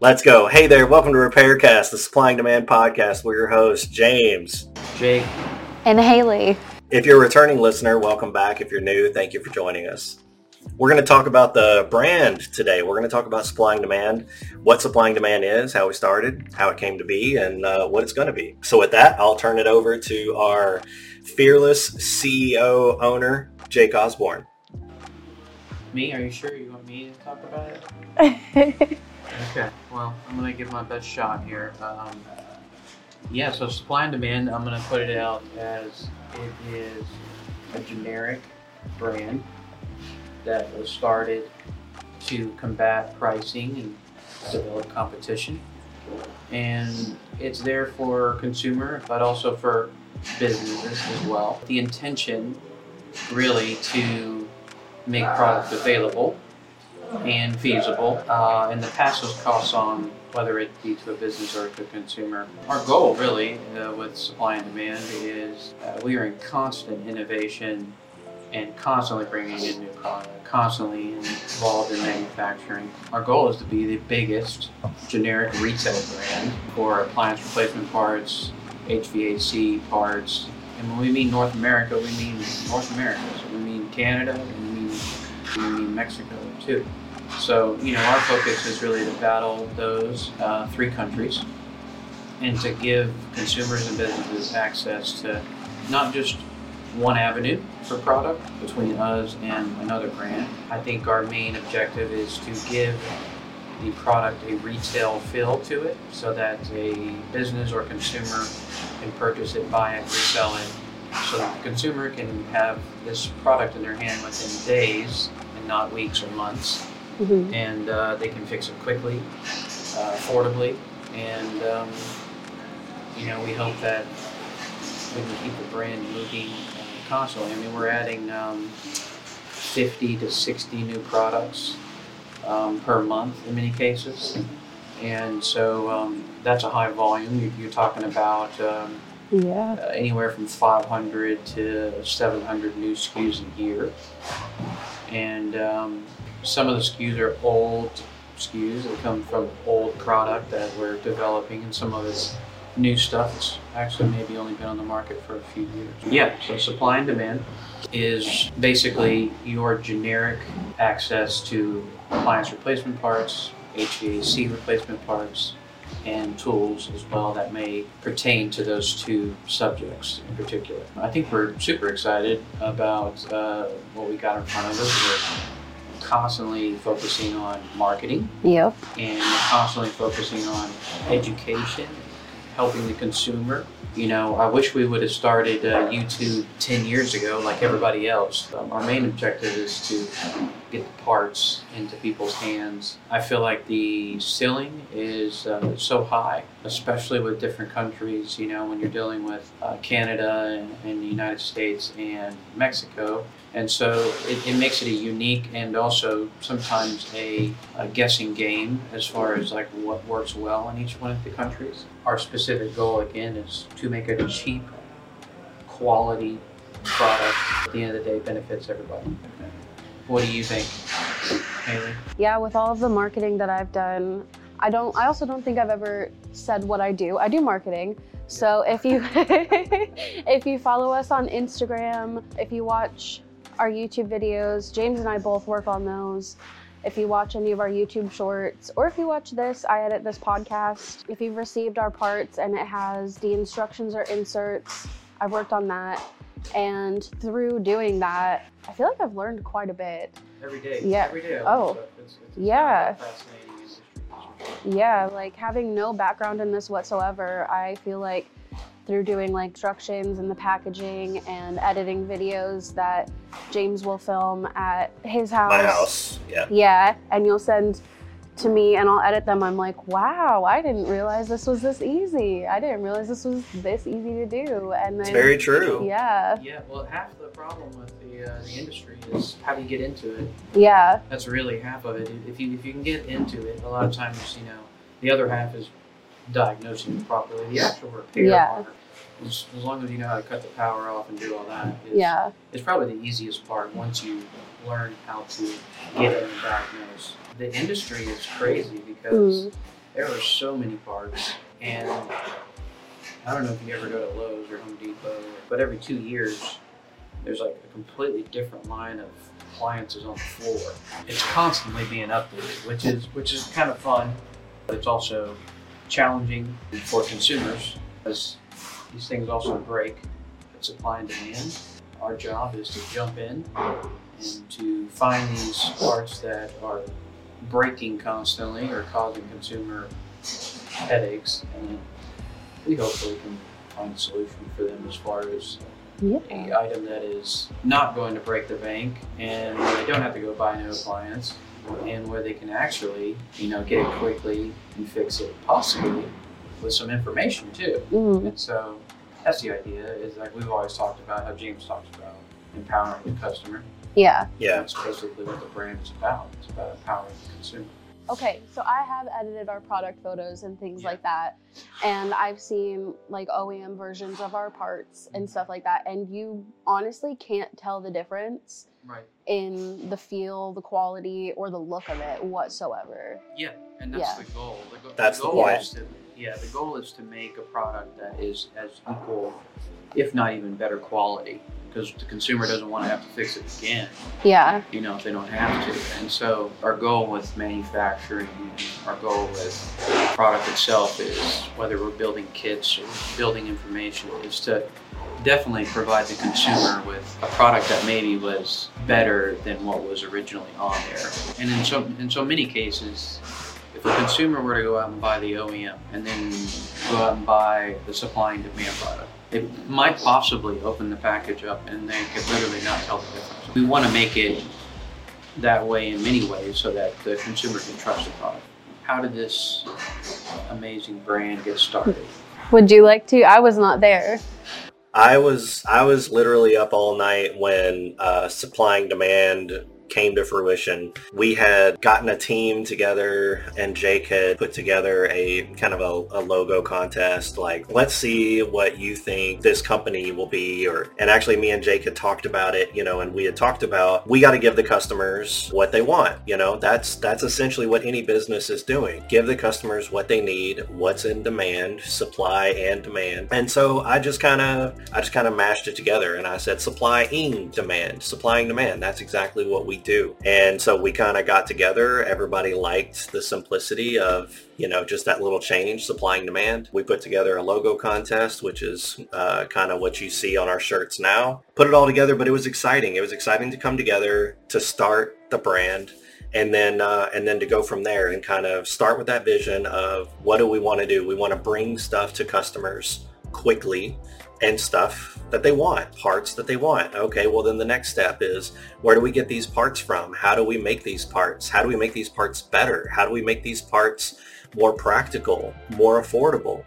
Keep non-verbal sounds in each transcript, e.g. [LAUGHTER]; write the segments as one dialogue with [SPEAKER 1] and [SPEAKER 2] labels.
[SPEAKER 1] Let's go. Hey there, welcome to Repaircast, the supplying demand podcast. We're your hosts, James.
[SPEAKER 2] Jake.
[SPEAKER 3] And Haley.
[SPEAKER 1] If you're a returning listener, welcome back. If you're new, thank you for joining us. We're going to talk about the brand today. We're going to talk about supplying demand, what supplying demand is, how we started, how it came to be, and uh, what it's going to be. So with that, I'll turn it over to our fearless CEO owner, Jake Osborne.
[SPEAKER 2] Me? Are you sure you want me to talk about it? [LAUGHS] Okay, well, I'm gonna give my best shot here. Um, yeah, so supplying demand, I'm gonna put it out as it is a generic brand that was started to combat pricing and develop competition. And it's there for consumer, but also for businesses as well. The intention really to make product available and feasible, uh, and the pass those costs on, whether it be to a business or to a consumer. Our goal, really, uh, with supplying demand is uh, we are in constant innovation and constantly bringing in new products, constantly involved in manufacturing. Our goal is to be the biggest generic retail brand for appliance replacement parts, HVAC parts. And when we mean North America, we mean North America. So we mean Canada and we mean, we mean Mexico too. So, you know, our focus is really to battle those uh, three countries and to give consumers and businesses access to not just one avenue for product between us and another brand. I think our main objective is to give the product a retail feel to it so that a business or consumer can purchase it, buy it, resell it, so the consumer can have this product in their hand within days and not weeks or months mm-hmm. and uh, they can fix it quickly, uh, affordably, and um, you know we hope that we can keep the brand moving uh, constantly. I mean, we're adding um, 50 to 60 new products um, per month in many cases, and so um, that's a high volume. You're, talking about. Um,
[SPEAKER 3] yeah.
[SPEAKER 2] Uh, anywhere from 500 to 700 new SKUs a year. And um, some of the SKUs are old SKUs that come from old product that we're developing, and some of it's new stuff that's actually maybe only been on the market for a few years. Yeah, so supplying demand is basically your generic access to appliance replacement parts, HVAC replacement parts, and tools as well that may pertain to those two subjects in particular. I think we're super excited about uh, what we got in front of us. We're constantly focusing on marketing.
[SPEAKER 3] Yep.
[SPEAKER 2] And constantly focusing on education, helping the consumer. You know, I wish we would have started uh, YouTube 10 years ago like everybody else. Um, our main objective is to get the parts into people's hands. I feel like the ceiling is uh, so high, especially with different countries. You know, when you're dealing with uh, Canada and, and the United States and Mexico, and so it, it, makes it a unique and also sometimes a, a, guessing game as far as like what works well in each one of the countries. Our specific goal again is to make it a cheap, quality product. At the end of the day, benefits everybody. What do you think, Haley?
[SPEAKER 3] Yeah, with all of the marketing that I've done, I don't. I also don't think I've ever said what I do. I do marketing. So if you [LAUGHS] if you follow us on Instagram, if you watch our YouTube videos. James and I both work on those. If you watch any of our YouTube shorts, or if you watch this, I edit this podcast. If you've received our parts and it has the instructions or inserts, I've worked on that. And through doing that, I feel like I've learned quite a bit.
[SPEAKER 2] Every day.
[SPEAKER 3] Yeah.
[SPEAKER 2] Every day.
[SPEAKER 3] Oh. It's, it's yeah. Yeah, like having no background in this whatsoever, I feel like through doing like instructions and the packaging and editing videos that James will film at his house.
[SPEAKER 1] My house, yeah.
[SPEAKER 3] Yeah, and you'll send to me and I'll edit them. I'm like, wow, I didn't realize this was this easy. I didn't realize this was this easy to do. And then,
[SPEAKER 1] it's very true.
[SPEAKER 3] Yeah.
[SPEAKER 2] Yeah. Well, half the problem with the uh, the industry is how do you get into it?
[SPEAKER 3] Yeah.
[SPEAKER 2] That's really half of it. If you if you can get into it, a lot of times you know the other half is diagnosing it properly. The actual repair
[SPEAKER 3] yeah.
[SPEAKER 2] part as, as long as you know how to cut the power off and do all that, it's,
[SPEAKER 3] yeah,
[SPEAKER 2] it's probably the easiest part once you learn how to get it and diagnose. The industry is crazy because mm. there are so many parts, and I don't know if you ever go to Lowe's or Home Depot, but every two years, there's like a completely different line of appliances on the floor. It's constantly being updated, which is which is kind of fun, but it's also challenging for consumers as these things also break at supplying demand. Our job is to jump in and to find these parts that are breaking constantly or causing consumer headaches and we hopefully can find a solution for them as far as
[SPEAKER 3] Yeah.
[SPEAKER 2] a item that is not going to break the bank and where they don't have to go buy new appliance and where they can actually, you know, get it quickly and fix it possibly with some information too.
[SPEAKER 3] Mm.
[SPEAKER 2] And so that's the idea is like we've always talked about how James talks about empowering the customer.
[SPEAKER 3] Yeah.
[SPEAKER 1] Yeah.
[SPEAKER 2] That's basically what the brand is about. It's about empowering the consumer.
[SPEAKER 3] Okay, so I have edited our product photos and things
[SPEAKER 2] Yeah.
[SPEAKER 3] like that. And I've seen like OEM versions of our parts and mm-hmm. stuff like that. And you honestly can't tell the difference
[SPEAKER 2] Right.
[SPEAKER 3] in the feel, the quality, or the look of it whatsoever.
[SPEAKER 2] Yeah, and that's
[SPEAKER 3] Yeah.
[SPEAKER 2] the goal. The, go-
[SPEAKER 1] That's
[SPEAKER 2] the
[SPEAKER 1] the
[SPEAKER 2] goal
[SPEAKER 1] point.
[SPEAKER 2] is to yeah, the goal is to make a product that is as equal, if not even better quality, because the consumer doesn't want to have to fix it again.
[SPEAKER 3] Yeah.
[SPEAKER 2] You know, if they don't have to. And so our goal with manufacturing, our goal with the product itself is whether we're building kits or building information, is to definitely provide the consumer with a product that maybe was better than what was originally on there. And in so in so many cases, if a consumer were to go out and buy the OEM and then go out and buy the supplying demand product, it might possibly open the package up and they could literally not tell the difference. We want to make it that way in many ways so that the consumer can trust the product. How did this amazing brand get started?
[SPEAKER 3] Would you like to? I was not there.
[SPEAKER 1] I was I was literally up all night when uh, supplying demand came to fruition. We had gotten a team together and Jake had put together a kind of a, a logo contest. Like, let's see what you think this company will be. Or and actually me and Jake had talked about it, you know, and we had talked about we got to give the customers what they want. You know, that's that's essentially what any business is doing. Give the customers what they need, what's in demand, supply and demand. And so I just kind of I just kind of mashed it together and I said supplying demand, supplying demand. That's exactly what we do. And so we kind of got together. Everybody liked the simplicity of, you know, just that little change, supplying demand. We put together a logo contest, which is uh, kind of what you see on our shirts now. Put it all together, but it was exciting. It was exciting to come together to start the brand and then uh, and then to go from there and kind of start with that vision of what do we want to do? We want to bring stuff to customers quickly and stuff that they want, parts that they want. Okay, well then the next step is where do we get these parts from? How do we make these parts? How do we make these parts better? How do we make these parts more practical, more affordable?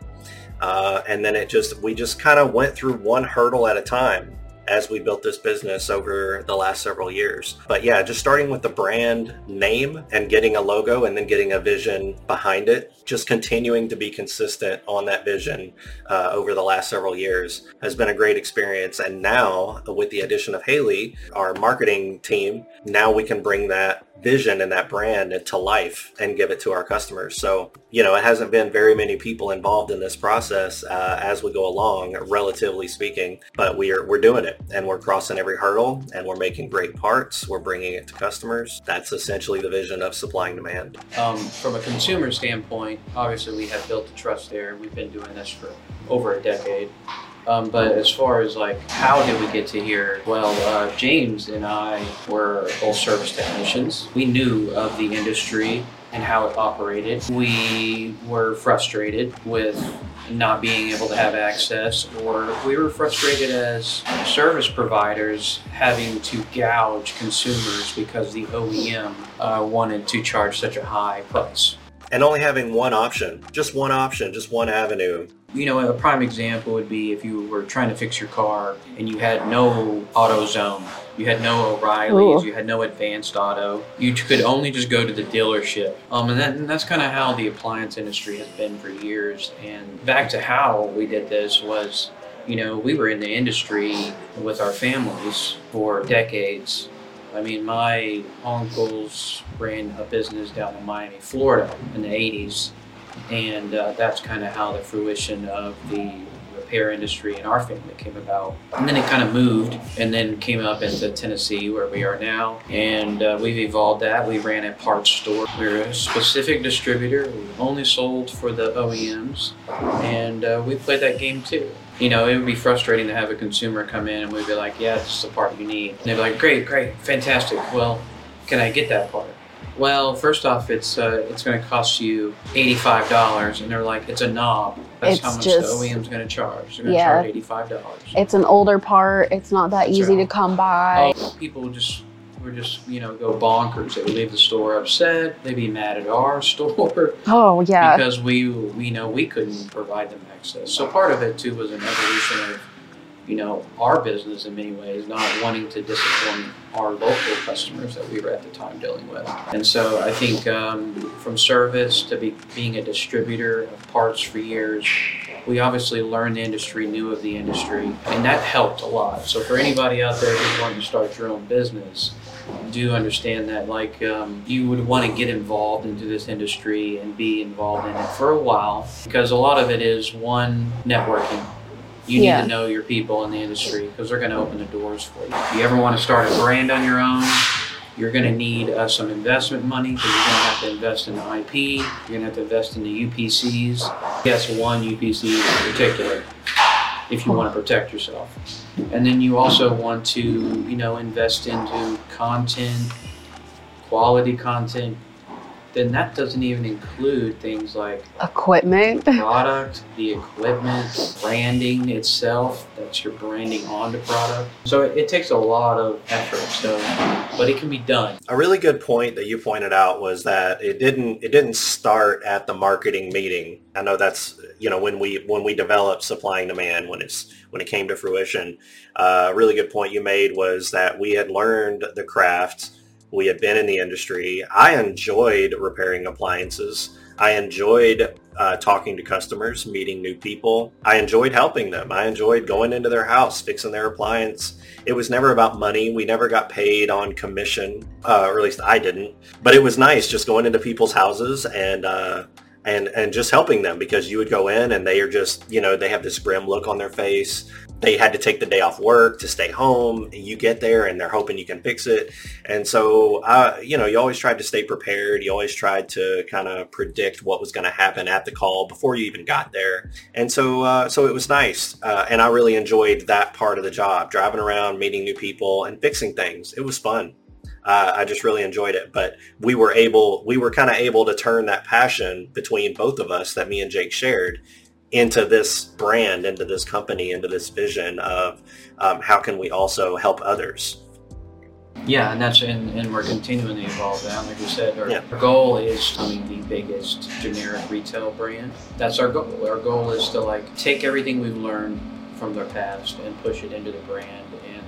[SPEAKER 1] Uh, and then it just we just kind of went through one hurdle at a time as we built this business over the last several years. But yeah, just starting with the brand name and getting a logo and then getting a vision behind it, just continuing to be consistent on that vision uh, over the last several years has been a great experience. And now with the addition of Haley, our marketing team, now we can bring that vision and that brand to life and give it to our customers. So, you know, it hasn't been very many people involved in this process uh, as we go along, relatively speaking, but we are, we're doing it and we're crossing every hurdle and we're making great parts. We're bringing it to customers. That's essentially the vision of supplying demand.
[SPEAKER 2] Um, from a consumer standpoint, obviously we have built the trust there. We've been doing this for over a decade. Um, but as far as like how did we get to here? Well, uh, James and I were full service technicians. We knew of the industry and how it operated. We were frustrated with not being able to have access, or we were frustrated as service providers having to gouge consumers because the OEM uh, wanted to charge such a high price.
[SPEAKER 1] And only having one option, just one option, just one avenue.
[SPEAKER 2] You know, a prime example would be if you were trying to fix your car and you had no AutoZone, you had no O'Reilly's,
[SPEAKER 3] Ooh.
[SPEAKER 2] you had no Advanced Auto. You could only just go to the dealership. Um, and, that, and that's kind of how the appliance industry has been for years. And back to how we did this was, you know, we were in the industry with our families for decades. I mean, my uncles ran a business down in Miami, Florida in the 80s. And uh, that's kind of how the fruition of the repair industry in our family came about. And then it kind of moved and then came up into Tennessee where we are now. And uh, we've evolved that. We ran a parts store. We're a specific distributor. We only sold for the OEMs. And uh, we played that game too. You know, it would be frustrating to have a consumer come in and we'd be like, yeah, this is the part you need. And they'd be like, great, great, fantastic. Well, can I get that part? Well, first off, it's uh, it's going to cost you eighty five dollars, and they're like, it's a knob. That's
[SPEAKER 3] It's
[SPEAKER 2] how much
[SPEAKER 3] just-
[SPEAKER 2] the OEM's going to charge. They're going to
[SPEAKER 3] Yeah.
[SPEAKER 2] charge eighty five dollars.
[SPEAKER 3] It's an older part. It's not that
[SPEAKER 2] That's
[SPEAKER 3] easy
[SPEAKER 2] right.
[SPEAKER 3] to come by.
[SPEAKER 2] Oh, people just were just you know go bonkers. They would leave the store upset. They'd be mad at our [LAUGHS] store
[SPEAKER 3] Oh, yeah.
[SPEAKER 2] because we we know we couldn't provide them access. So part of it too was an evolution of you know our business in many ways, not wanting to disappoint our local customers that we were at the time dealing with. And so I think um, from service to be, being a distributor of parts for years, we obviously learned the industry, knew of the industry, and that helped a lot. So for anybody out there who's wanting to start your own business, do understand that like um, you would want to get involved into this industry and be involved in it for a while because a lot of it is one networking you need
[SPEAKER 3] Yeah.
[SPEAKER 2] to know your people in the industry because they're going to open the doors for you. If you ever want to start a brand on your own you're going to need uh, some investment money because you're going to have to invest in the ip you're going to have to invest in the upcs yes one upc in particular if you want to protect yourself. And then you also want to you know invest into content quality content then that doesn't even include things like
[SPEAKER 3] Equipment.
[SPEAKER 2] product the equipment branding itself that's your branding on the product so it, it takes a lot of effort so but it can be done
[SPEAKER 1] A really good point that you pointed out was that it didn't it didn't start at the marketing meeting. I know that's you know when we when we developed supplying demand when it's when it came to fruition. Uh, a really good point you made was that we had learned the craft. We had been in the industry. I enjoyed repairing appliances. I enjoyed uh, talking to customers, meeting new people. I enjoyed helping them. I enjoyed going into their house, fixing their appliance. It was never about money. We never got paid on commission, uh, or at least I didn't. But it was nice just going into people's houses and uh, and and just helping them because you would go in and they are just you know they have this grim look on their face. They had to take the day off work to stay home. You get there and they're hoping you can fix it. And so, uh, you know, you always tried to stay prepared. You always tried to kind of predict what was going to happen at the call before you even got there. And so, uh, so it was nice. Uh, and I really enjoyed that part of the job, driving around, meeting new people and fixing things. It was fun. Uh, I just really enjoyed it. But we were able, we were kind of able to turn that passion between both of us that me and Jake shared into this brand, into this company, into this vision of um, how can we also help others.
[SPEAKER 2] Yeah, and that's and, and we're continuing to evolve that. Like we said, our,
[SPEAKER 1] Yeah.
[SPEAKER 2] our goal is becoming the biggest generic retail brand. That's our goal. Our goal is to like take everything we've learned from the past and push it into the brand, and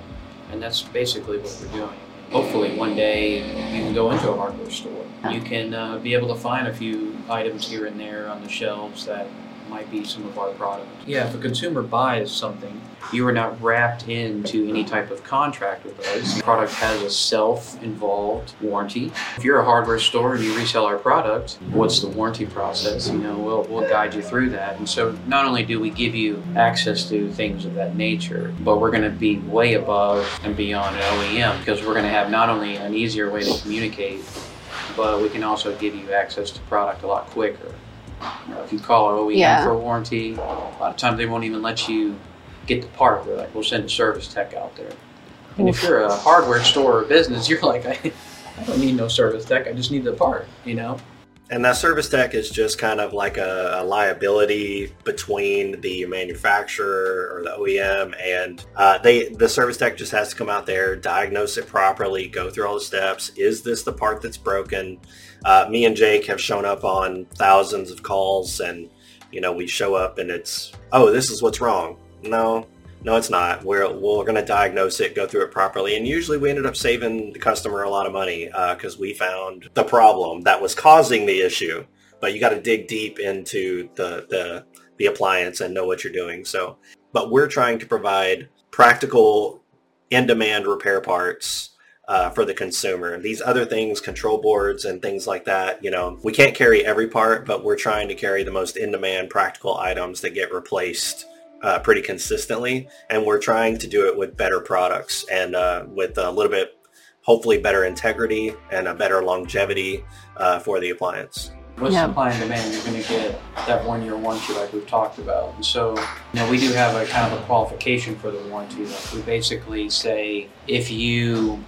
[SPEAKER 2] and that's basically what we're doing. Hopefully, one day you can go into a hardware store. You can uh, be able to find a few items here and there on the shelves that might be some of our product. Yeah, if a consumer buys something, you are not wrapped into any type of contract with us. The product has a self-involved warranty. If you're a hardware store and you resell our product, what's the warranty process? You know, we'll, we'll guide you through that. And so not only do we give you access to things of that nature, but we're going to be way above and beyond an OEM because we're going to have not only an easier way to communicate, but we can also give you access to product a lot quicker. You know, if you call our OEM
[SPEAKER 3] Yeah.
[SPEAKER 2] for a warranty, a lot of times they won't even let you get the part. They're like, we'll send a service tech out there. And if you're a hardware store or business, you're like, I, [LAUGHS] I don't need no service tech. I just need the part, you know?
[SPEAKER 1] And that service tech is just kind of like a, a liability between the manufacturer or the OEM, and uh, they the service tech just has to come out there, diagnose it properly, go through all the steps. Is this the part that's broken? Uh, me and Jake have shown up on thousands of calls, and you know we show up and it's oh this is what's wrong. No, no, it's not. We're we're going to diagnose it, go through it properly, and usually we ended up saving the customer a lot of money because we found the problem that was causing the issue. But you got to dig deep into the the the appliance and know what you're doing. So, but we're trying to provide practical, in-demand repair parts uh, for the consumer. These other things, control boards and things like that, you know, we can't carry every part, but we're trying to carry the most in-demand practical items that get replaced uh, pretty consistently. And we're trying to do it with better products and uh, with a little bit, hopefully better integrity and a better longevity uh, for the appliance.
[SPEAKER 2] With
[SPEAKER 3] Yeah.
[SPEAKER 2] supplying demand, you're going to get that one year warranty like we've talked about. And so, you know, we do have a kind of a qualification for the warranty. Like we basically say if you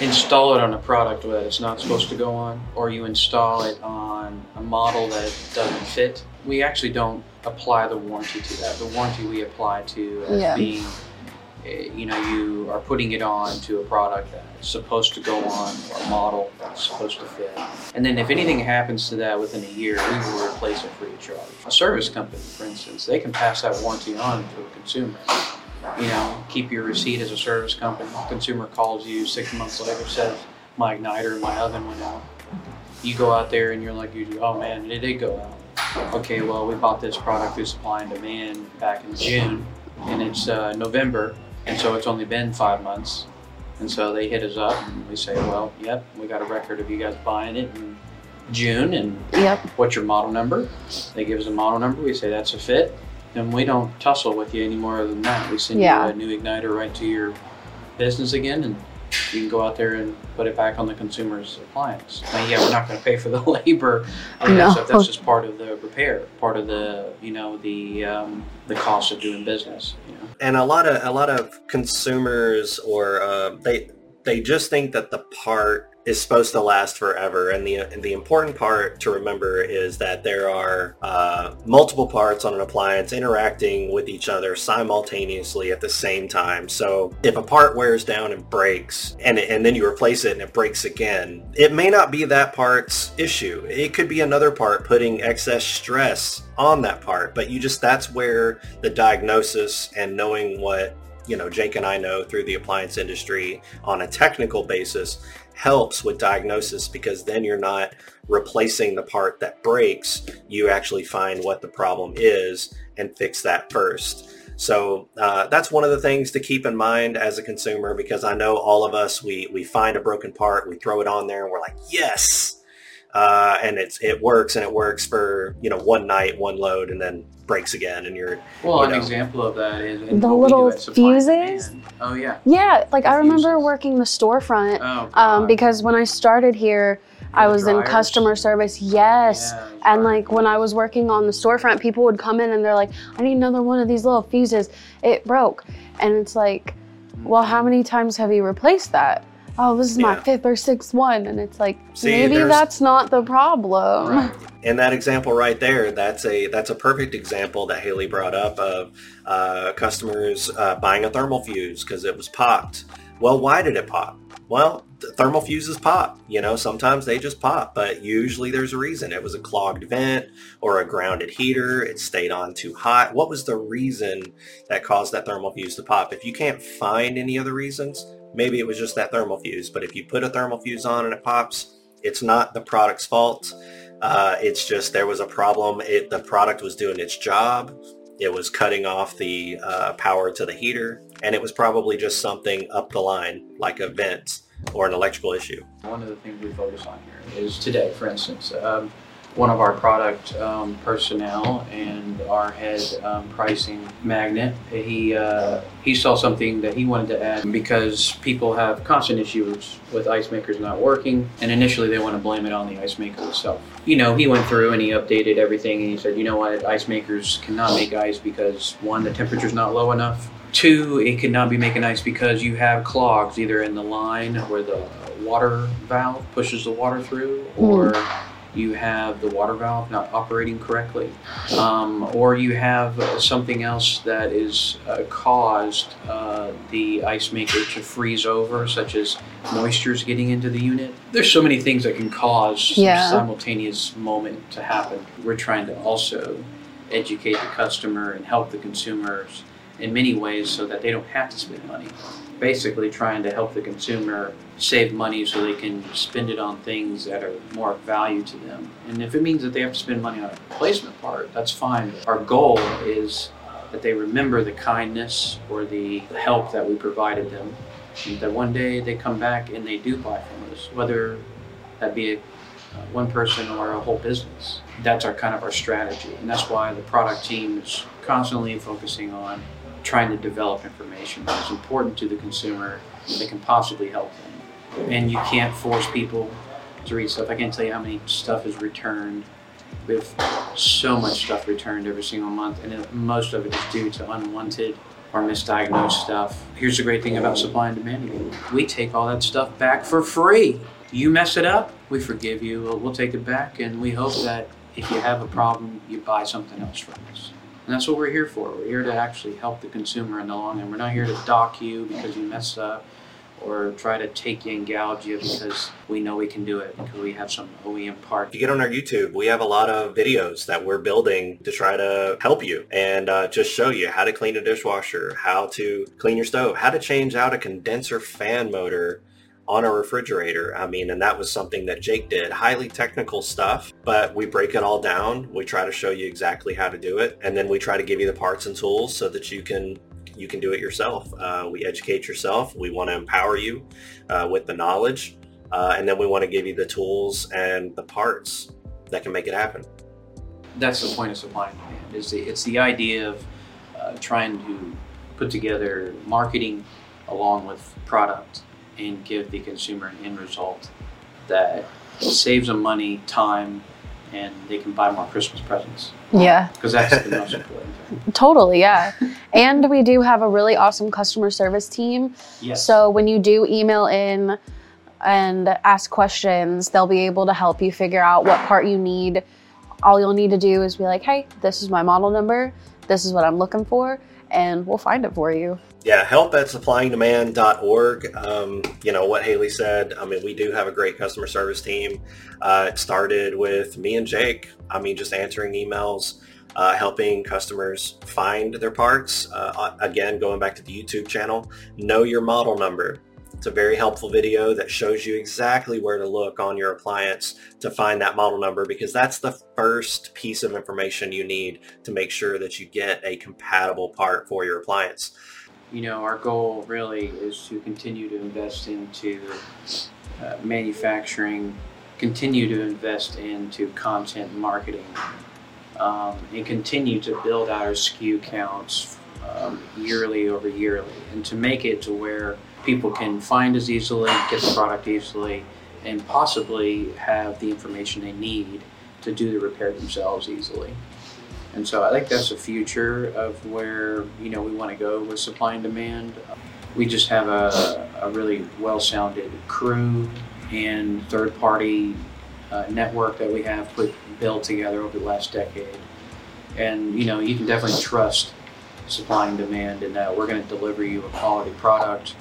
[SPEAKER 2] install it on a product that it's not supposed to go on, or you install it on a model that doesn't fit, we actually don't apply the warranty to that. The warranty we apply to as
[SPEAKER 3] Yeah.
[SPEAKER 2] being, you know, you are putting it on to a product that's supposed to go on, a model that's supposed to fit. And then if anything happens to that within a year, we will replace it free of charge. A service company, for instance, they can pass that warranty on to a consumer. You know, keep your receipt as a service company. Consumer calls you six months later, says, my igniter, and my oven went out. You go out there and you're like, oh man, it did go out. Okay, well, we bought this product through supplying demand back in June, and it's uh, November, and so it's only been five months. And so they hit us up and we say, well, yep, we got a record of you guys buying it in June and
[SPEAKER 3] Yep.
[SPEAKER 2] what's your model number? They give us a model number. We say that's a fit. And we don't tussle with you any more than that. We send
[SPEAKER 3] Yeah.
[SPEAKER 2] you a new igniter right to your business again and you can go out there and put it back on the consumer's appliance. Now, yeah, we're not going to pay for the [LAUGHS] labor or that
[SPEAKER 3] No.
[SPEAKER 2] stuff. That's just part of the repair, part of the, you know, the um, the cost of doing business. You know?
[SPEAKER 1] and a lot of a lot of consumers or uh, they they just think that the part is supposed to last forever. And the and the important part to remember is that there are uh, multiple parts on an appliance interacting with each other simultaneously at the same time. So if a part wears down and breaks and and then you replace it and it breaks again it may not be that part's issue. It could be another part putting excess stress on that part but you just that's where the diagnosis and knowing what you know Jake and I know through the appliance industry on a technical basis helps with diagnosis because then you're not replacing the part that breaks. You actually find what the problem is and fix that first. So uh, that's one of the things to keep in mind as a consumer because I know all of us we we find a broken part we throw it on there and we're like yes uh, and it's it works and it works for you know one night one load and then breaks again and you're
[SPEAKER 2] Well,
[SPEAKER 1] You
[SPEAKER 2] an
[SPEAKER 1] know.
[SPEAKER 2] example of that is
[SPEAKER 3] The
[SPEAKER 2] what we do
[SPEAKER 3] little
[SPEAKER 2] at Supply and
[SPEAKER 3] fuses?
[SPEAKER 2] Oh yeah.
[SPEAKER 3] Yeah, like I remember
[SPEAKER 2] fuses.
[SPEAKER 3] working the storefront
[SPEAKER 2] Oh.
[SPEAKER 3] um, because when I started here, I
[SPEAKER 2] The
[SPEAKER 3] was in customer service. Yes.
[SPEAKER 2] Yeah,
[SPEAKER 3] And like when I was working on the storefront, people would come in and they're like, I need another one of these little fuses. It broke. And it's like, well, how many times have you replaced that? Oh, this is my
[SPEAKER 1] Yeah.
[SPEAKER 3] fifth or sixth one. And it's like,
[SPEAKER 1] See,
[SPEAKER 3] maybe that's not the problem.
[SPEAKER 2] Right.
[SPEAKER 1] in that example right there, that's a that's a perfect example that Haley brought up of uh, customers uh, buying a thermal fuse because it was popped. Well, why did it pop? Well, the thermal fuses pop. You know, sometimes they just pop, but usually there's a reason. It was a clogged vent or a grounded heater. It stayed on too hot. What was the reason that caused that thermal fuse to pop? If you can't find any other reasons, maybe it was just that thermal fuse. But if you put a thermal fuse on and it pops, it's not the product's fault. Uh, it's just there was a problem. It, the product was doing its job. It was cutting off the uh, power to the heater, and it was probably just something up the line, like a vent or an electrical issue.
[SPEAKER 2] One of the things we focus on here is today, for instance, um, one of our product um, personnel and our head um, pricing magnet, he uh, he saw something that he wanted to add because people have constant issues with ice makers not working, and initially they want to blame it on the ice maker itself. You know, he went through and he updated everything, and he said, you know what, ice makers cannot make ice because one, the temperature's not low enough. Two, it cannot be making ice because you have clogs either in the line where the water valve pushes the water through, or you have the water valve not operating correctly, um, or you have something else that is uh, caused uh, the ice maker to freeze over, such as moisture's getting into the unit. There's so many things that can cause
[SPEAKER 3] Yeah.
[SPEAKER 2] simultaneous moment to happen. We're trying to also educate the customer and help the consumers in many ways so that they don't have to spend money. Basically, trying to help the consumer save money so they can spend it on things that are more of value to them. And if it means that they have to spend money on a replacement part, that's fine. Our goal is that they remember the kindness or the help that we provided them and that one day they come back and they do buy from us, whether that be a, uh, one person or a whole business. That's our kind of our strategy, and that's why the product team is constantly focusing on trying to develop information that's important to the consumer that can possibly help them. And you can't force people to read stuff. I can't tell you how many stuff is returned. We have so much stuff returned every single month, and it, most of it is due to unwanted or misdiagnosed stuff. Here's the great thing about supplying demand. We take all that stuff back for free. You mess it up, we forgive you. We'll take it back, and we hope that if you have a problem, you buy something else from us. And that's what we're here for. We're here to actually help the consumer in the long run. We're not here to dock you because you messed up or try to take you and gouge you because we know we can do it because we have some OEM part.
[SPEAKER 1] If you get on our YouTube, we have a lot of videos that we're building to try to help you and uh, just show you how to clean a dishwasher, how to clean your stove, how to change out a condenser fan motor on a refrigerator. I mean, and that was something that Jake did. Highly technical stuff, but we break it all down. We try to show you exactly how to do it. And then we try to give you the parts and tools so that you can you can do it yourself. Uh, we educate yourself. We want to empower you uh, with the knowledge. Uh, and then we want to give you the tools and the parts that can make it happen.
[SPEAKER 2] That's the point of supplying demand. Is the, it's the idea of uh, trying to put together marketing along with product and give the consumer an end result that saves them money, time, and they can buy more Christmas presents.
[SPEAKER 3] Yeah.
[SPEAKER 2] Because that's the most important thing.
[SPEAKER 3] Totally, yeah. and we do have a really awesome customer service team.
[SPEAKER 2] Yes.
[SPEAKER 3] So when you do email in and ask questions, they'll be able to help you figure out what part you need. All you'll need to do is be like, hey, this is my model number. This is what I'm looking for. And we'll find it for you.
[SPEAKER 1] Yeah, help at supplyingdemand.org. Um, you know, what Haley said, I mean, we do have a great customer service team. Uh, it started with me and Jake. I mean, just answering emails, uh, helping customers find their parts. Uh, again, going back to the YouTube channel, know your model number. It's a very helpful video that shows you exactly where to look on your appliance to find that model number because that's the first piece of information you need to make sure that you get a compatible part for your appliance.
[SPEAKER 2] You know, our goal really is to continue to invest into uh, manufacturing, continue to invest into content marketing, um, and continue to build out our SKU counts um, yearly over yearly, and to make it to where people can find us easily, get the product easily, and possibly have the information they need to do the repair themselves easily. And so I think that's the future of where you know we want to go with supplying demand. We just have a, a really well-sounded crew and third-party uh, network that we have put built together over the last decade. And you know you can definitely trust supplying demand in that we're going to deliver you a quality product.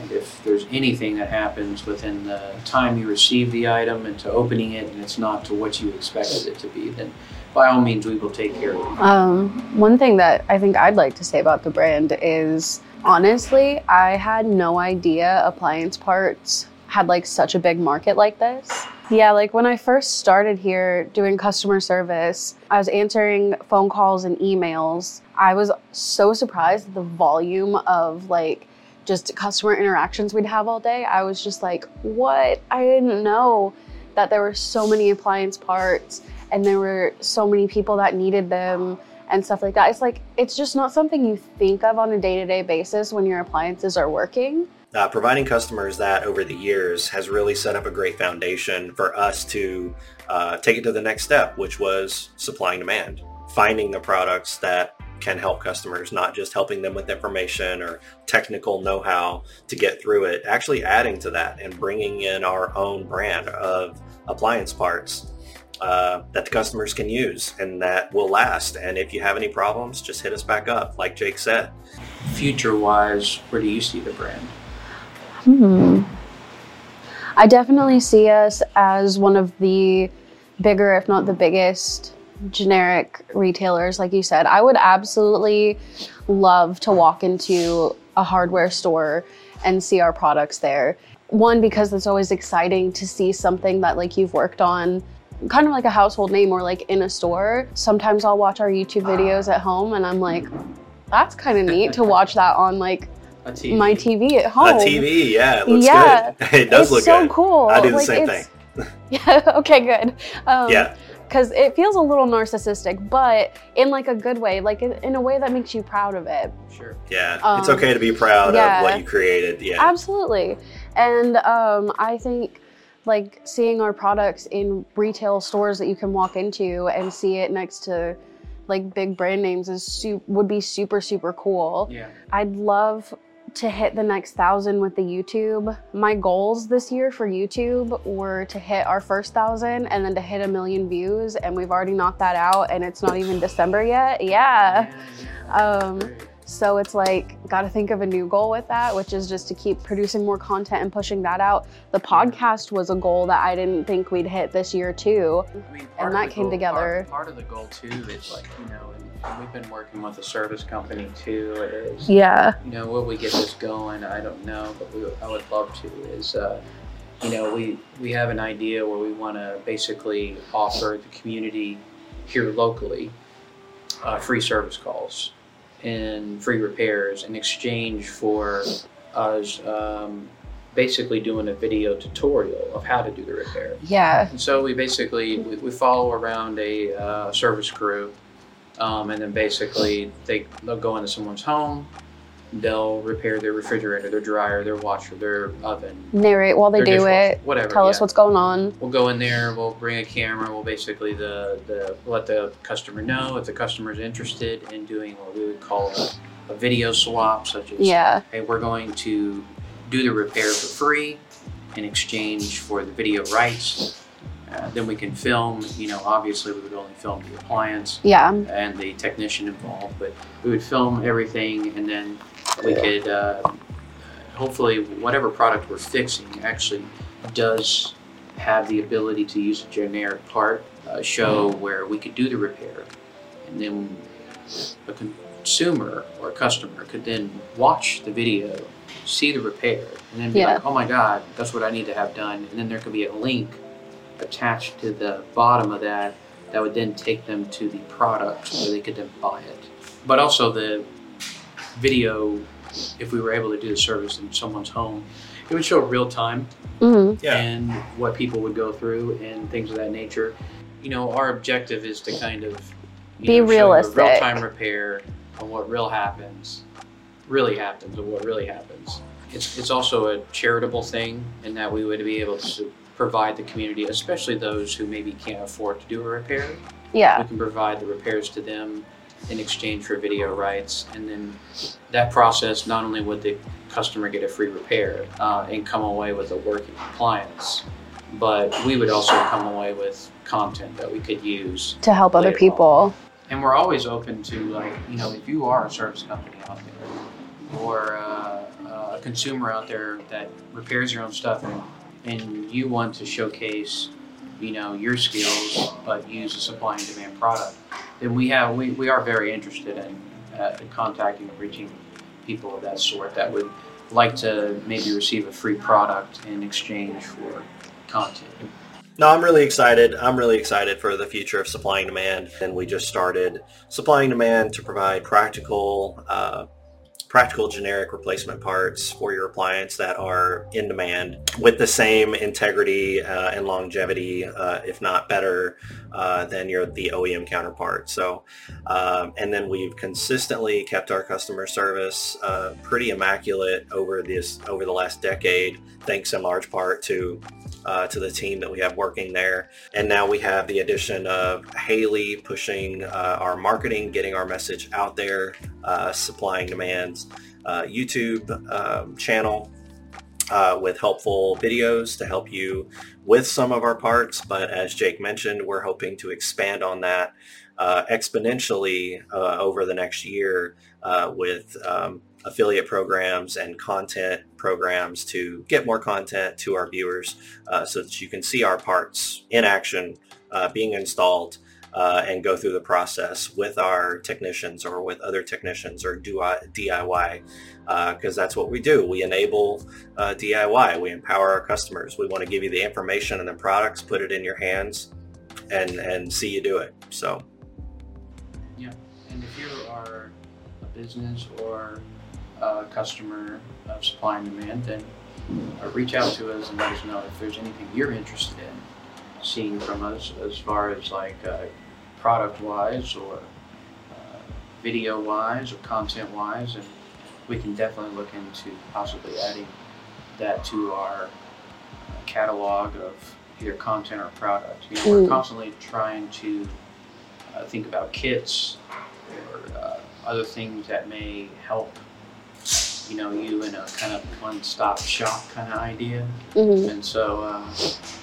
[SPEAKER 2] And if there's anything that happens within the time you receive the item and to opening it and it's not to what you expected it to be, then by all means, we will take care of it.
[SPEAKER 3] Um, one thing that I think I'd like to say about the brand is honestly, I had no idea appliance parts had like such a big market like this. Yeah, like when I first started here doing customer service, I was answering phone calls and emails. I was so surprised at the volume of like just customer interactions we'd have all day. I was just like, what? I didn't know that there were so many appliance parts and there were so many people that needed them and stuff like that. It's like it's just not something you think of on a day-to-day basis when your appliances are working.
[SPEAKER 1] Uh, providing customers that over the years has really set up a great foundation for us to uh, take it to the next step, which was supplying demand, finding the products that can help customers, not just helping them with information or technical know-how to get through it, actually adding to that and bringing in our own brand of appliance parts uh, that the customers can use and that will last. And if you have any problems, just hit us back up, like Jake said.
[SPEAKER 2] Future wise, where do you see the brand?
[SPEAKER 3] Hmm. I definitely see us as one of the bigger, if not the biggest, generic retailers, like you said. I would absolutely love to walk into a hardware store and see our products there. One, because it's always exciting to see something that like you've worked on kind of like a household name or like in a store. Sometimes I'll watch our YouTube videos at home and I'm like, that's kind of neat to watch that on like
[SPEAKER 2] A TV.
[SPEAKER 3] my TV at home.
[SPEAKER 1] A TV, yeah, it looks
[SPEAKER 3] Yeah.
[SPEAKER 1] good. [LAUGHS] It does
[SPEAKER 3] it's
[SPEAKER 1] look
[SPEAKER 3] so
[SPEAKER 1] good.
[SPEAKER 3] cool.
[SPEAKER 1] I do the
[SPEAKER 3] Like,
[SPEAKER 1] same
[SPEAKER 3] thing. [LAUGHS] Yeah. Okay. Good. Um,
[SPEAKER 1] Yeah,
[SPEAKER 3] Because it feels a little narcissistic, but in like a good way, like in, in a way that makes you proud of it.
[SPEAKER 2] Sure.
[SPEAKER 1] yeah. it's
[SPEAKER 3] Um,
[SPEAKER 1] okay to be proud
[SPEAKER 3] yeah.
[SPEAKER 1] of what you created. Yeah,
[SPEAKER 3] Absolutely. And um, I think like seeing our products in retail stores that you can walk into and see it next to like big brand names is su- would be super super cool.
[SPEAKER 2] Yeah.
[SPEAKER 3] I'd love to hit the next thousand with the YouTube. My goals this year for YouTube were to hit our first thousand and then to hit a million views, and we've already knocked that out, and it's not even December yet. Yeah. Um, So it's like, got to think of a new goal with that, which is just to keep producing more content and pushing that out. The podcast was a goal that I didn't think we'd hit this year, too.
[SPEAKER 2] I mean, of
[SPEAKER 3] that came
[SPEAKER 2] goal-
[SPEAKER 3] together.
[SPEAKER 2] Part, part of the goal too is like you know, and we've been working with a service company too. Is
[SPEAKER 3] Yeah.
[SPEAKER 2] you know, will we get this going? I don't know, but we, I would love to. Is uh, you know, we we have an idea where we want to basically offer the community here locally uh, free service calls and free repairs in exchange for us um, basically doing a video tutorial of how to do the repair.
[SPEAKER 3] Yeah.
[SPEAKER 2] And so we basically we, we follow around a uh, service crew, um, and then basically they they'll go into someone's home, they'll repair their refrigerator, their dryer, their washer, their oven,
[SPEAKER 3] Narrate while they do
[SPEAKER 2] dishwasher,
[SPEAKER 3] it.
[SPEAKER 2] whatever.
[SPEAKER 3] Tell us what's going on.
[SPEAKER 2] We'll go in there. We'll bring a camera. We'll basically the the let the customer know if the customer is interested in doing what we would call a, a video swap, such as
[SPEAKER 3] Yeah.
[SPEAKER 2] hey, we're going to do the repair for free in exchange for the video rights. Uh, then we can film, you know, obviously we would only film the appliance
[SPEAKER 3] Yeah.
[SPEAKER 2] and the technician involved, but we would film everything and then we could, uh, hopefully, whatever product we're fixing actually does have the ability to use a generic part, uh, show where we could do the repair. And then a consumer or a customer could then watch the video, see the repair, and then be
[SPEAKER 3] Yeah.
[SPEAKER 2] like, oh my God, that's what I need to have done. And then there could be a link attached to the bottom of that that would then take them to the product where they could then buy it. But also the video, if we were able to do the service in someone's home, it would show real time
[SPEAKER 3] hmm
[SPEAKER 1] Yeah.
[SPEAKER 2] and what people would go through and things of that nature. You know, our objective is to kind of
[SPEAKER 3] Be
[SPEAKER 2] know,
[SPEAKER 3] realistic.
[SPEAKER 2] real time repair on what real happens, really happens, and what really happens. It's it's also a charitable thing in that we would be able to provide the community, especially those who maybe can't afford to do a repair.
[SPEAKER 3] Yeah.
[SPEAKER 2] We can provide the repairs to them in exchange for video rights, and then that process not only would the customer get a free repair uh, and come away with a working appliance, but we would also come away with content that we could use.
[SPEAKER 3] To help other people.
[SPEAKER 2] And we're always open to like you know if you are a service company out there or uh, uh, a consumer out there that repairs your own stuff and and you want to showcase you know your skills but use a supplying demand product then we have we, we are very interested in, uh, in contacting and reaching people of that sort that would like to maybe receive a free product in exchange for content
[SPEAKER 1] No, I'm really excited. I'm really excited for the future of supplying demand. And we just started supplying demand to provide practical, uh, practical generic replacement parts for your appliance that are in demand with the same integrity uh, and longevity, uh, if not better, uh, than your the OEM counterpart. So, um, and then we've consistently kept our customer service uh, pretty immaculate over this over the last decade, thanks in large part to uh, to the team that we have working there. And now we have the addition of Haley pushing uh, our marketing, getting our message out there, uh, supplying demands, uh, YouTube um, channel uh, with helpful videos to help you with some of our parts. But as Jake mentioned, we're hoping to expand on that uh, exponentially over the next year with um, affiliate programs and content programs to get more content to our viewers uh, so that you can see our parts in action uh, being installed uh, and go through the process with our technicians or with other technicians or do DIY because that's what we do. We enable uh, DIY. We empower our customers. We want to give you the information and the products, put it in your hands, and and see you do it. So Yeah,
[SPEAKER 2] And if you are a business or a customer of Supplying Demand, then uh, reach out to us and let us know if there's anything you're interested in seeing from us as far as like uh, product wise or uh, video wise or content wise. And we can definitely look into possibly adding that to our uh, catalog of either content or product. You know, we're
[SPEAKER 3] Mm.
[SPEAKER 2] constantly trying to uh, think about kits or uh, other things that may help you know you in a kind of one-stop shop kind of idea.
[SPEAKER 3] Hmm
[SPEAKER 2] and so uh,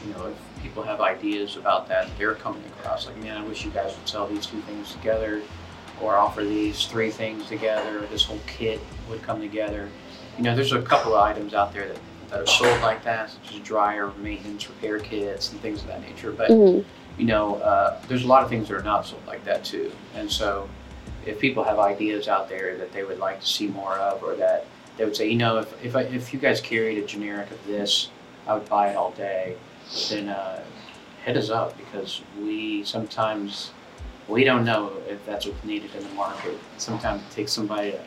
[SPEAKER 2] you know if people have ideas about that they're coming across like man i wish you guys would sell these two things together or offer these three things together this whole kit would come together. You know there's a couple of items out there that, that are sold like that such as dryer maintenance repair kits and things of that nature. But
[SPEAKER 3] hmm
[SPEAKER 2] you know, uh, there's a lot of things that are not sold like that too. And so, if people have ideas out there that they would like to see more of, or that they would say, you know, if if, I, if you guys carried a generic of this, I would buy it all day. Then uh, hit us up because we sometimes we don't know if that's what's needed in the market. Sometimes it takes somebody to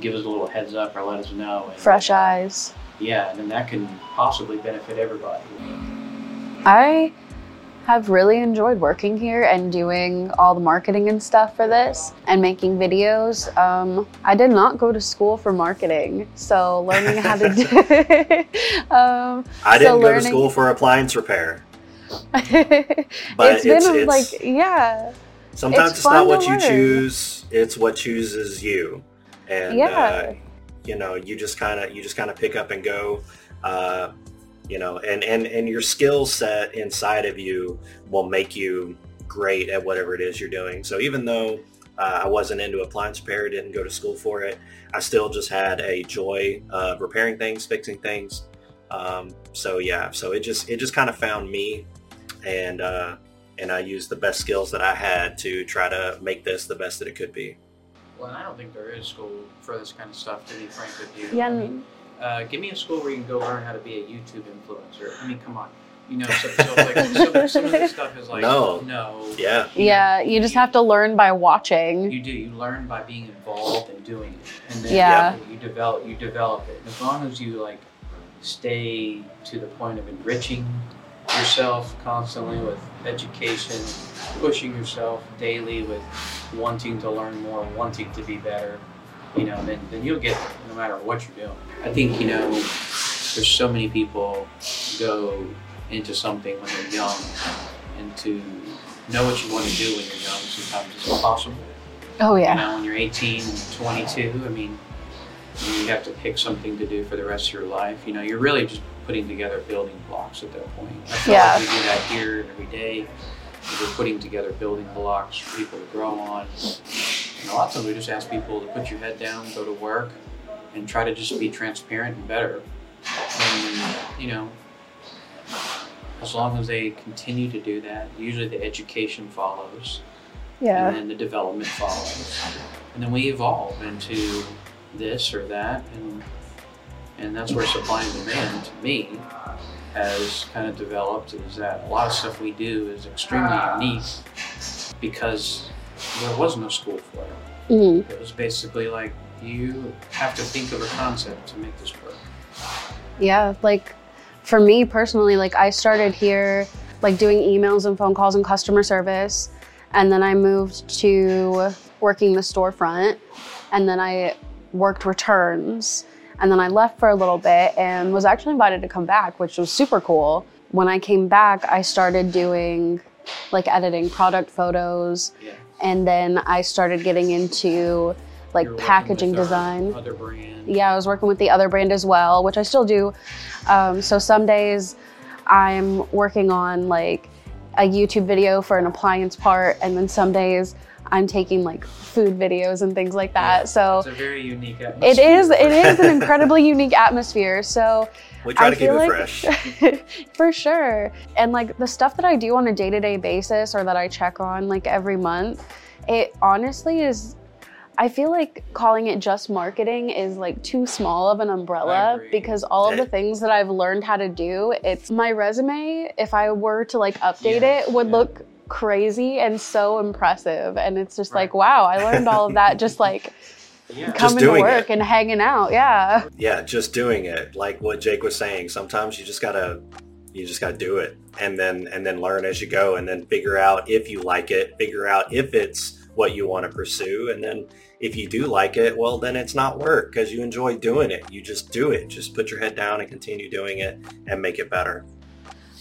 [SPEAKER 2] give us a little heads up or let us know. And,
[SPEAKER 3] Fresh eyes.
[SPEAKER 2] Yeah, and then that can possibly benefit everybody.
[SPEAKER 3] I have really enjoyed working here and doing all the marketing and stuff for this and making videos. Um, I did not go to school for marketing, so learning how to [LAUGHS] do. um,
[SPEAKER 1] I didn't go to school for appliance repair, [LAUGHS] but
[SPEAKER 3] it's
[SPEAKER 1] it's,
[SPEAKER 3] been
[SPEAKER 1] it's,
[SPEAKER 3] like yeah,
[SPEAKER 1] sometimes
[SPEAKER 3] it's
[SPEAKER 1] it's, not what you
[SPEAKER 3] learn.
[SPEAKER 1] choose; it's what chooses you. And
[SPEAKER 3] Yeah.
[SPEAKER 1] uh, you know, you just kind of you just kind of pick up and go. Uh, you know, and and and your skill set inside of you will make you great at whatever it is you're doing. So even though uh, I wasn't into appliance repair, didn't go to school for it, I still just had a joy of repairing things, fixing things. Um, so yeah, so it just it just kind of found me, and uh, and I used the best skills that I had to try to make this the best that it could be.
[SPEAKER 2] Well, I don't think there is school for this kind of stuff. To be frank with you,
[SPEAKER 3] yeah.
[SPEAKER 2] I mean, uh, give me a school where you can go learn how to be a YouTube influencer. I mean, come on. You know, so, so like [LAUGHS] some, some of this stuff is like
[SPEAKER 1] No.
[SPEAKER 2] no.
[SPEAKER 1] Yeah.
[SPEAKER 2] You
[SPEAKER 3] Yeah,
[SPEAKER 2] know,
[SPEAKER 3] you just have to learn by watching.
[SPEAKER 2] You do. You learn by being involved and doing it, and then
[SPEAKER 3] Yeah.
[SPEAKER 2] you develop. You develop it. As long as you like stay to the point of enriching yourself constantly with education, pushing yourself daily with wanting to learn more, wanting to be better. You know, then then you'll get there, no matter what you're doing. I think you know. There's so many people go into something when they're young, and to know what you want to do when you're young sometimes is impossible.
[SPEAKER 3] Oh
[SPEAKER 2] You
[SPEAKER 3] yeah.
[SPEAKER 2] know, when you're 18 and 22, I mean, you have to pick something to do for the rest of your life. You know, you're really just putting together building blocks at that point. I feel
[SPEAKER 3] Yeah.
[SPEAKER 2] like we do that here every day. We're putting together building blocks for people to grow on. And a lot of times we just ask people to put your head down, go to work, and try to just be transparent and better. And, you know, as long as they continue to do that, usually the education follows
[SPEAKER 3] Yeah.
[SPEAKER 2] and then the development follows. And then we evolve into this or that and and that's where supply and demand to me has kind of developed is that a lot of stuff we do is extremely unique because there was no school for it.
[SPEAKER 3] hmm
[SPEAKER 2] It was basically like you have to think of a concept to make this work.
[SPEAKER 3] Yeah, like for me personally, like I started here like doing emails and phone calls and customer service, and then I moved to working the storefront, and then I worked returns, and then I left for a little bit and was actually invited to come back, which was super cool. When I came back, I started doing like editing product photos,
[SPEAKER 2] Yeah.
[SPEAKER 3] And then I started getting into like packaging design
[SPEAKER 2] Other brand.
[SPEAKER 3] yeah, I was working with the other brand as well, which I still do. Um, so some days I'm working on like a YouTube video for an appliance part, and then some days I'm taking like food videos and things like that.
[SPEAKER 2] Yeah,
[SPEAKER 3] so
[SPEAKER 2] It's a very unique
[SPEAKER 3] it
[SPEAKER 2] atmosphere.
[SPEAKER 3] is it is an incredibly [LAUGHS] unique atmosphere. So
[SPEAKER 1] We try
[SPEAKER 3] I
[SPEAKER 1] to keep
[SPEAKER 3] feel
[SPEAKER 1] it
[SPEAKER 3] like-
[SPEAKER 1] fresh. [LAUGHS]
[SPEAKER 3] for sure. And like the stuff that I do on a day to day basis or that I check on like every month, it honestly is. I feel like calling it just marketing is like too small of an umbrella because all of the things that I've learned how to do, it's my resume, if I were to like update
[SPEAKER 2] Yeah,
[SPEAKER 3] it, would
[SPEAKER 2] yeah.
[SPEAKER 3] look crazy and so impressive. And it's just like, wow, I learned all of that just [LAUGHS] like
[SPEAKER 2] Yeah.
[SPEAKER 3] coming to
[SPEAKER 1] doing
[SPEAKER 3] work
[SPEAKER 1] it.
[SPEAKER 3] and hanging out. Yeah.
[SPEAKER 1] Yeah, just doing it. Like what Jake was saying, sometimes you just gotta you just gotta do it and then and then learn as you go and then figure out if you like it, figure out if it's what you want to pursue and then if you do like it, well then it's not work because you enjoy doing it. You just do it. Just put your head down and continue doing it and make it better.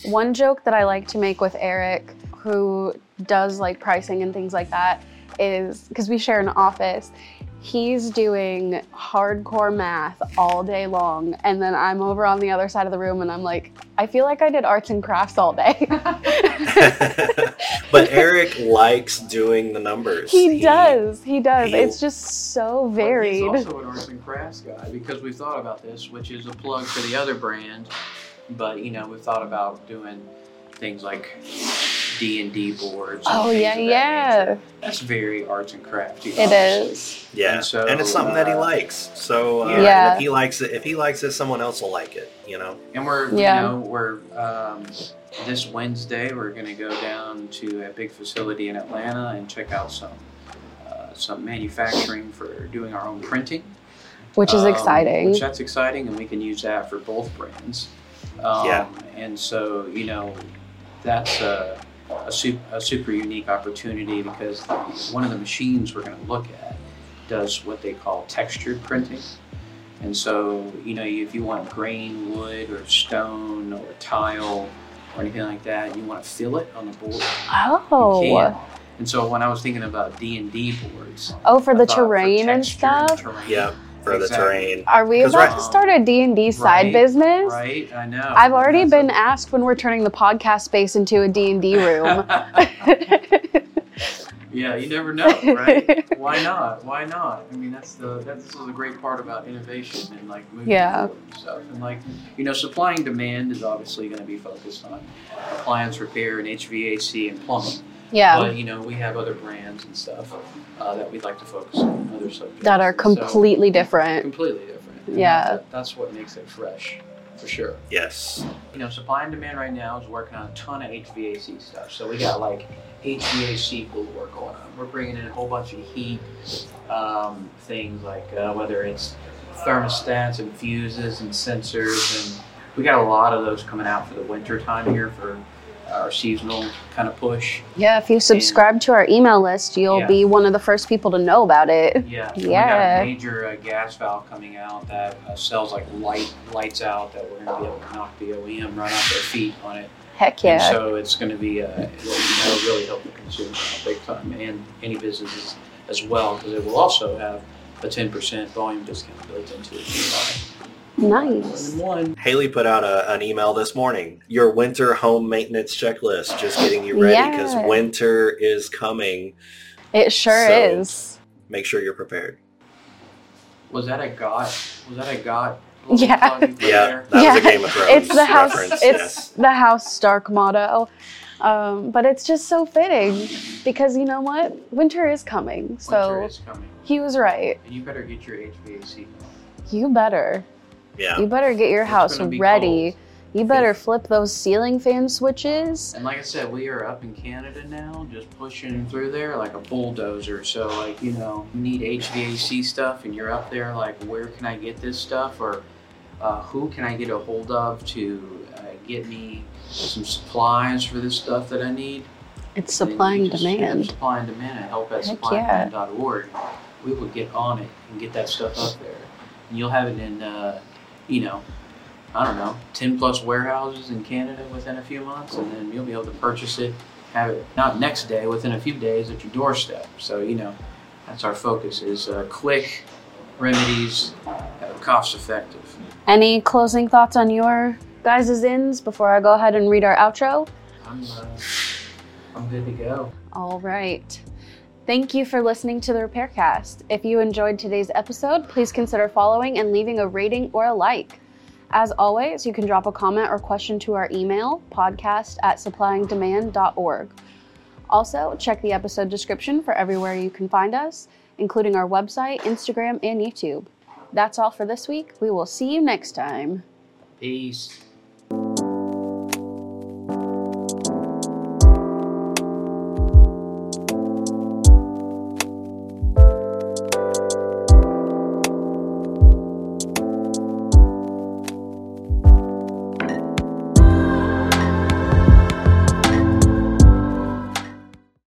[SPEAKER 3] One joke that I like to make with Eric, who does like pricing and things like that, is because we share an office. He's doing hardcore math all day long, and then I'm over on the other side of the room, and I'm like, I feel like I did arts and crafts all day. [LAUGHS]
[SPEAKER 1] but Eric likes doing the numbers.
[SPEAKER 3] he does. He does.
[SPEAKER 1] he-
[SPEAKER 3] It's just so
[SPEAKER 2] But
[SPEAKER 3] varied.
[SPEAKER 2] He's also an arts and crafts guy because we've thought about this, which is a plug for the other brand. But you know, we've thought about doing things like D and D boards. and
[SPEAKER 3] Oh yeah,
[SPEAKER 2] that
[SPEAKER 3] yeah.
[SPEAKER 2] nature. That's very arts and crafty.
[SPEAKER 3] It is.
[SPEAKER 1] Yeah,
[SPEAKER 2] And so,
[SPEAKER 1] and it's something that he
[SPEAKER 2] uh,
[SPEAKER 1] likes. So uh,
[SPEAKER 2] Yeah.
[SPEAKER 3] Yeah.
[SPEAKER 1] if he likes it, if he likes it, someone else will like it. You know.
[SPEAKER 2] And we're,
[SPEAKER 3] Yeah.
[SPEAKER 2] you know, we're um, this Wednesday we're going to go down to a big facility in Atlanta and check out some uh, some manufacturing for doing our own printing.
[SPEAKER 3] Which is
[SPEAKER 2] Um,
[SPEAKER 3] exciting.
[SPEAKER 2] Which that's exciting, and we can use that for both brands. Um,
[SPEAKER 1] Yeah.
[SPEAKER 2] And so, you know, that's a, a, super, a super unique opportunity because one of the machines we're going to look at does what they call textured printing. And so, you know, if you want grain wood or stone or tile or anything like that, you want to fill it on the board,
[SPEAKER 3] oh.
[SPEAKER 2] you can. And so, when I was thinking about D and D boards,
[SPEAKER 3] Oh, for
[SPEAKER 2] I
[SPEAKER 3] the
[SPEAKER 2] thought for
[SPEAKER 3] terrain and stuff.
[SPEAKER 2] terrain,
[SPEAKER 1] Yeah, for the terrain.
[SPEAKER 3] Are we about
[SPEAKER 1] right-
[SPEAKER 3] to start a D&D side
[SPEAKER 2] Right,
[SPEAKER 3] business?
[SPEAKER 2] Right, I know.
[SPEAKER 3] I've already
[SPEAKER 2] That's
[SPEAKER 3] been
[SPEAKER 2] a-
[SPEAKER 3] asked when we're turning the podcast space into a D&D [LAUGHS] room. [LAUGHS]
[SPEAKER 2] yeah, you never know, right? [LAUGHS] Why not? Why not? I mean, that's the that's this is a great part about innovation and like moving
[SPEAKER 3] Yeah.
[SPEAKER 2] forward and stuff. And like, you know, Supplying Demand is obviously going to be focused on appliance repair and HVAC and plumbing.
[SPEAKER 3] Yeah,
[SPEAKER 2] But you know, we have other brands and stuff uh, that we'd like to focus on other subjects
[SPEAKER 3] that are
[SPEAKER 2] So-
[SPEAKER 3] completely different.
[SPEAKER 2] completely different. And
[SPEAKER 3] Yeah.
[SPEAKER 2] that- that's what makes it fresh, for sure.
[SPEAKER 1] Yes.
[SPEAKER 2] you know, Supplying Demand right now is working on a ton of HVAC stuff. So we got like HVAC work going on. We're bringing in a whole bunch of heat um, things like uh, whether it's thermostats and fuses and sensors, and we got a lot of those coming out for the winter time here for our seasonal kind of push.
[SPEAKER 3] Yeah, if you subscribe to our email list, you'll
[SPEAKER 2] Yeah.
[SPEAKER 3] be one of the first people to know about it.
[SPEAKER 2] Yeah, and we got
[SPEAKER 3] Yeah.
[SPEAKER 2] a major uh, gas valve coming out that uh, sells like light lights out that we're going to be able to knock the OEM right off their feet on it.
[SPEAKER 3] Heck
[SPEAKER 2] And
[SPEAKER 3] yeah.
[SPEAKER 2] so it's going to be, uh, it'll, that'll really help the consumer out big time and any businesses as well because it will also have a 10% volume discount built into it. If you buy
[SPEAKER 3] Nice.
[SPEAKER 2] more one.
[SPEAKER 1] Haley put out a, an email this morning. Your winter home maintenance checklist, just getting you ready because
[SPEAKER 3] Yeah.
[SPEAKER 1] winter is coming.
[SPEAKER 3] It sure
[SPEAKER 1] So-
[SPEAKER 3] is.
[SPEAKER 1] Make sure you're prepared.
[SPEAKER 2] Was that a got? Was that a got? [LAUGHS]
[SPEAKER 3] Yeah.
[SPEAKER 2] plug you put
[SPEAKER 1] Yeah,
[SPEAKER 2] there?
[SPEAKER 1] that
[SPEAKER 3] Yeah,
[SPEAKER 1] was a Game of Thrones
[SPEAKER 3] It's the house.
[SPEAKER 1] reference.
[SPEAKER 3] It's
[SPEAKER 1] yes.
[SPEAKER 3] the house Stark motto. Um, but it's just so fitting because you know what? Winter is coming. So
[SPEAKER 2] Winter is coming.
[SPEAKER 3] he was right.
[SPEAKER 2] And you better get your HVAC.
[SPEAKER 3] You better.
[SPEAKER 1] Yeah.
[SPEAKER 3] You better get your
[SPEAKER 2] It's
[SPEAKER 3] house
[SPEAKER 2] gonna be
[SPEAKER 3] ready.
[SPEAKER 2] cold.
[SPEAKER 3] You better flip those ceiling fan switches.
[SPEAKER 2] And like I said, we are up in Canada now, just pushing through there like a bulldozer. So like you know, you need HVAC stuff, and you're up there like, where can I get this stuff, or uh, who can I get a hold of to uh, get me some supplies for this stuff that I need?
[SPEAKER 3] It's supply and
[SPEAKER 2] just hit up
[SPEAKER 3] demand.
[SPEAKER 2] Supplying Demand at help at
[SPEAKER 3] Heck
[SPEAKER 2] supplyingdemand.org. We will get on it and get that stuff up there. And you'll have it in, uh, you know, I don't know, 10 plus warehouses in Canada within a few months, and then you'll be able to purchase it, have it not next day, within a few days at your doorstep. So, you know, that's our focus is uh, quick remedies that are cost effective.
[SPEAKER 3] Any closing thoughts on your guys' ins before I go ahead and read our outro?
[SPEAKER 2] I'm, uh, I'm good to go.
[SPEAKER 3] All right. Thank you for listening to the RepairCast. If you enjoyed today's episode, please consider following and leaving a rating or a like. As always, you can drop a comment or question to our email, podcast at supplyingdemand.org. Also, check the episode description for everywhere you can find us, including our website, Instagram, and YouTube. That's all for this week. We will see you next time.
[SPEAKER 2] Peace.